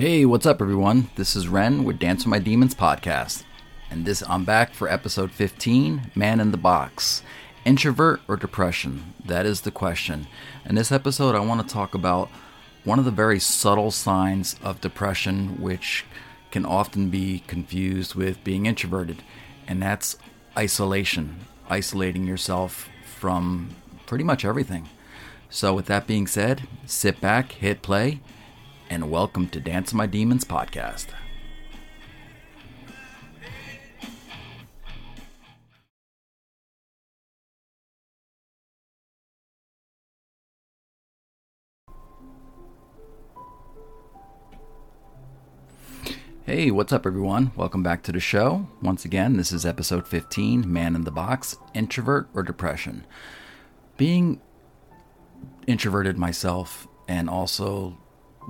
Hey, what's up, everyone? This is Ren with Dance with My Demons podcast, and this I'm back for episode 15, Man in the Box. Introvert or depression? That is the question. In this episode, I want to talk about one of the very subtle signs of depression, which can often be confused with being introverted, and that's isolation. Isolating yourself from pretty much everything. So, with that being said, sit back, hit play and welcome to Dance My Demons podcast. Hey, what's up, everyone? Welcome back to the show. Once again, this is episode 15 Man in the Box Introvert or Depression. Being introverted myself and also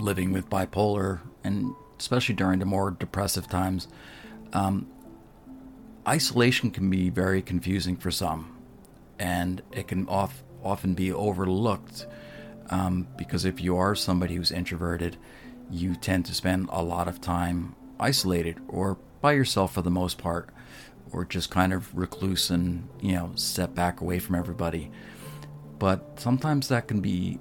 living with bipolar, and especially during the more depressive times, um, isolation can be very confusing for some, and it can off, often be overlooked um, because if you are somebody who's introverted, you tend to spend a lot of time isolated or by yourself for the most part, or just kind of recluse and you know step back away from everybody. But sometimes that can be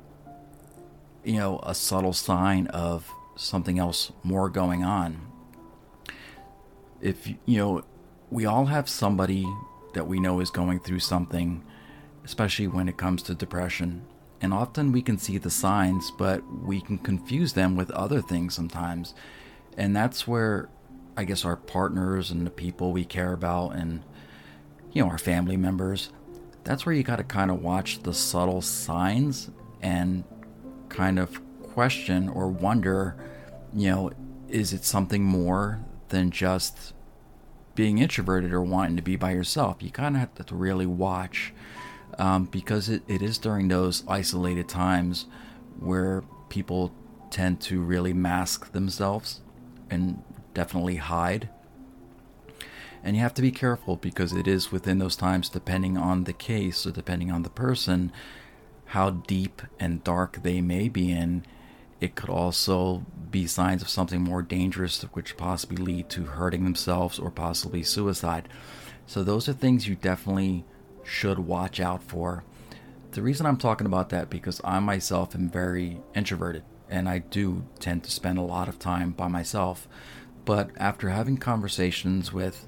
you know, a subtle sign of something else more going on. If, you know, we all have somebody that we know is going through something, especially when it comes to depression. And often we can see the signs, but we can confuse them with other things sometimes. And that's where I guess our partners and the people we care about and, you know, our family members, that's where you got to kind of watch the subtle signs and kind of question or wonder, you know, is it something more than just being introverted or wanting to be by yourself? You kind of have to really watch um, because it, it is during those isolated times where people tend to really mask themselves and definitely hide. And you have to be careful because it is within those times, depending on the case or depending on the person, how deep and dark they may be in, it could also be signs of something more dangerous, which possibly lead to hurting themselves or possibly suicide. So, those are things you definitely should watch out for. The reason I'm talking about that because I myself am very introverted and I do tend to spend a lot of time by myself. But after having conversations with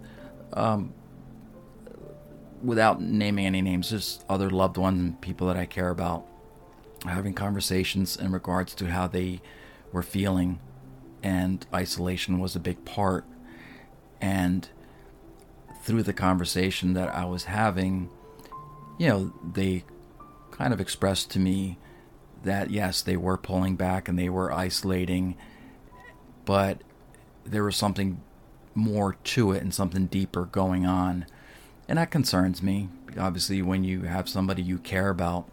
um, without naming any names, just other loved ones and people that I care about, having conversations in regards to how they were feeling, and isolation was a big part. And through the conversation that I was having, you know, they kind of expressed to me that yes, they were pulling back and they were isolating, but there was something more to it and something deeper going on. And that concerns me. Obviously, when you have somebody you care about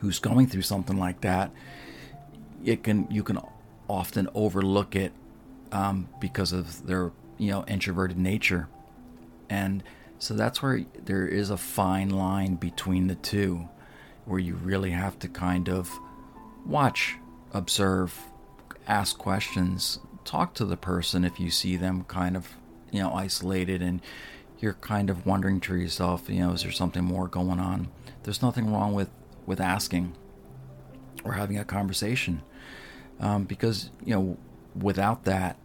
who's going through something like that, it can you can often overlook it um, because of their you know introverted nature, and so that's where there is a fine line between the two, where you really have to kind of watch, observe, ask questions, talk to the person if you see them kind of you know isolated and you're kind of wondering to yourself, you know, is there something more going on? There's nothing wrong with with asking or having a conversation um, because you know without that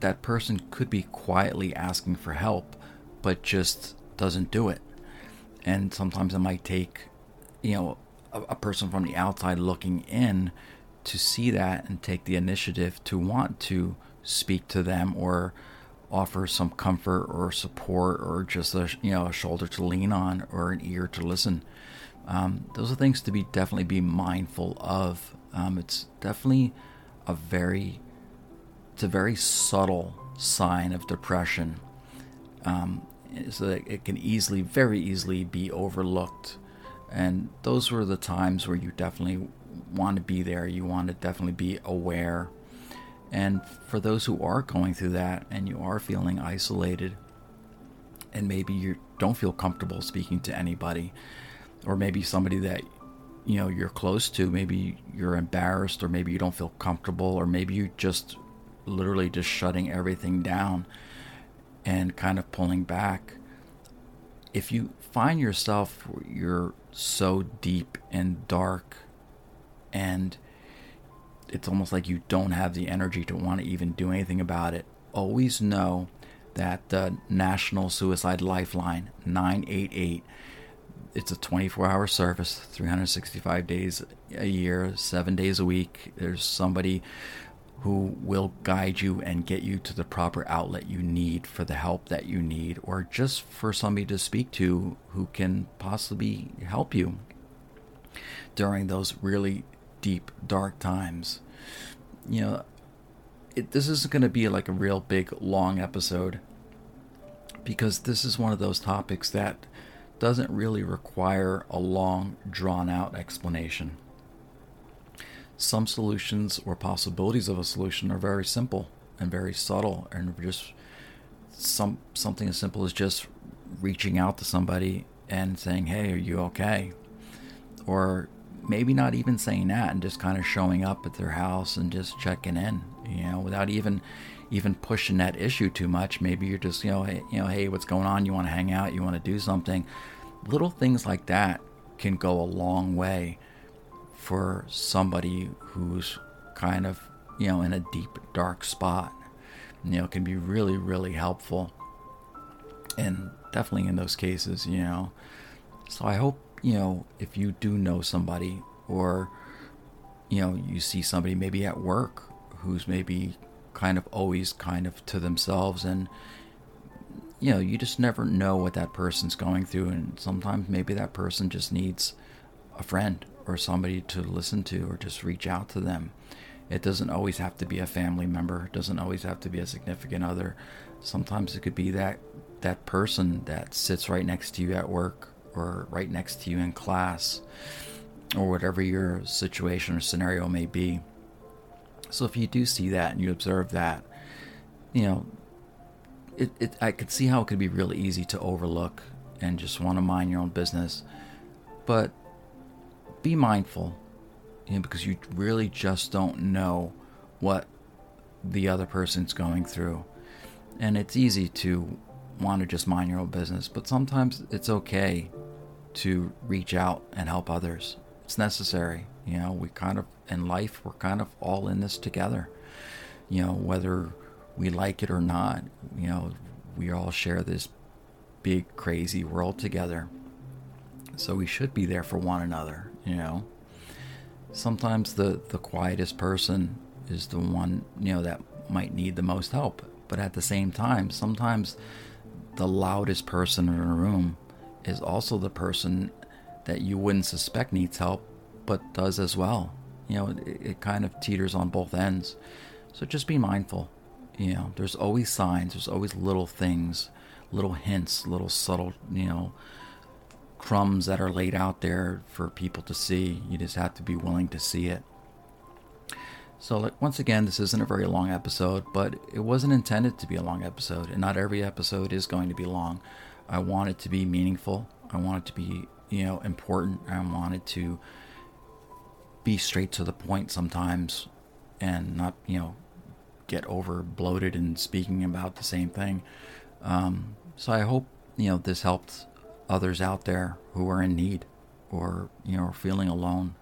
that person could be quietly asking for help but just doesn't do it and sometimes it might take you know a, a person from the outside looking in to see that and take the initiative to want to speak to them or offer some comfort or support or just a you know a shoulder to lean on or an ear to listen um, those are things to be definitely be mindful of. Um, it's definitely a very it's a very subtle sign of depression. Um, so it can easily, very easily be overlooked. And those were the times where you definitely want to be there. You want to definitely be aware. And for those who are going through that and you are feeling isolated, and maybe you don't feel comfortable speaking to anybody, or maybe somebody that you know you're close to maybe you're embarrassed or maybe you don't feel comfortable or maybe you just literally just shutting everything down and kind of pulling back. If you find yourself you're so deep and dark and it's almost like you don't have the energy to want to even do anything about it. Always know that the national suicide lifeline 988 it's a 24 hour service 365 days a year seven days a week. There's somebody who will guide you and get you to the proper outlet you need for the help that you need or just for somebody to speak to who can possibly help you during those really deep dark times you know it, this isn't going to be like a real big long episode because this is one of those topics that doesn't really require a long, drawn out explanation. Some solutions or possibilities of a solution are very simple and very subtle, and just some something as simple as just reaching out to somebody and saying, "Hey, are you okay?" Or maybe not even saying that and just kind of showing up at their house and just checking in, you know, without even even pushing that issue too much. Maybe you're just, you know, hey, you know, hey, what's going on? You want to hang out? You want to do something? Little things like that can go a long way for somebody who's kind of, you know, in a deep, dark spot. You know, can be really, really helpful. And definitely in those cases, you know. So I hope, you know, if you do know somebody or, you know, you see somebody maybe at work who's maybe kind of always kind of to themselves and you know you just never know what that person's going through and sometimes maybe that person just needs a friend or somebody to listen to or just reach out to them. It doesn't always have to be a family member. It doesn't always have to be a significant other. Sometimes it could be that that person that sits right next to you at work or right next to you in class or whatever your situation or scenario may be so if you do see that and you observe that, you know, it, it I could see how it could be really easy to overlook and just want to mind your own business. But be mindful, you know, because you really just don't know what the other person's going through. And it's easy to want to just mind your own business, but sometimes it's okay to reach out and help others. It's necessary. You know, we kind of, in life, we're kind of all in this together. You know, whether we like it or not, you know, we all share this big, crazy world together. So we should be there for one another, you know. Sometimes the, the quietest person is the one, you know, that might need the most help. But at the same time, sometimes the loudest person in a room is also the person that you wouldn't suspect needs help, but does as well. You know, it, it kind of teeters on both ends. So just be mindful. You know, there's always signs, there's always little things, little hints, little subtle, you know, crumbs that are laid out there for people to see. You just have to be willing to see it. So, like, once again, this isn't a very long episode, but it wasn't intended to be a long episode, and not every episode is going to be long. I want it to be meaningful. I want it to be, you know, important. I want it to be straight to the point sometimes and not, you know, get over bloated and speaking about the same thing. Um, so I hope, you know, this helped others out there who are in need or, you know, feeling alone.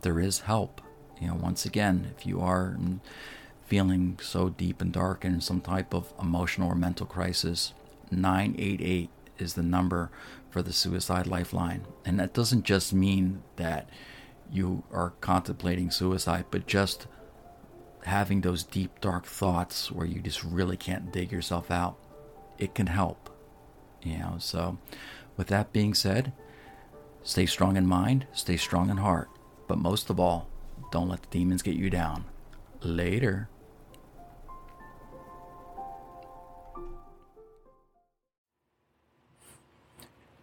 There is help you know, once again, if you are feeling so deep and dark in some type of emotional or mental crisis, 988 is the number for the suicide lifeline. And that doesn't just mean that you are contemplating suicide, but just having those deep, dark thoughts where you just really can't dig yourself out. It can help. You know, so with that being said, stay strong in mind, stay strong in heart, but most of all, don't let the demons get you down. Later.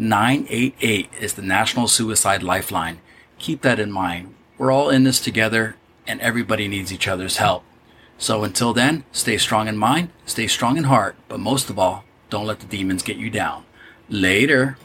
988 is the National Suicide Lifeline. Keep that in mind. We're all in this together and everybody needs each other's help. So until then, stay strong in mind, stay strong in heart, but most of all, don't let the demons get you down. Later.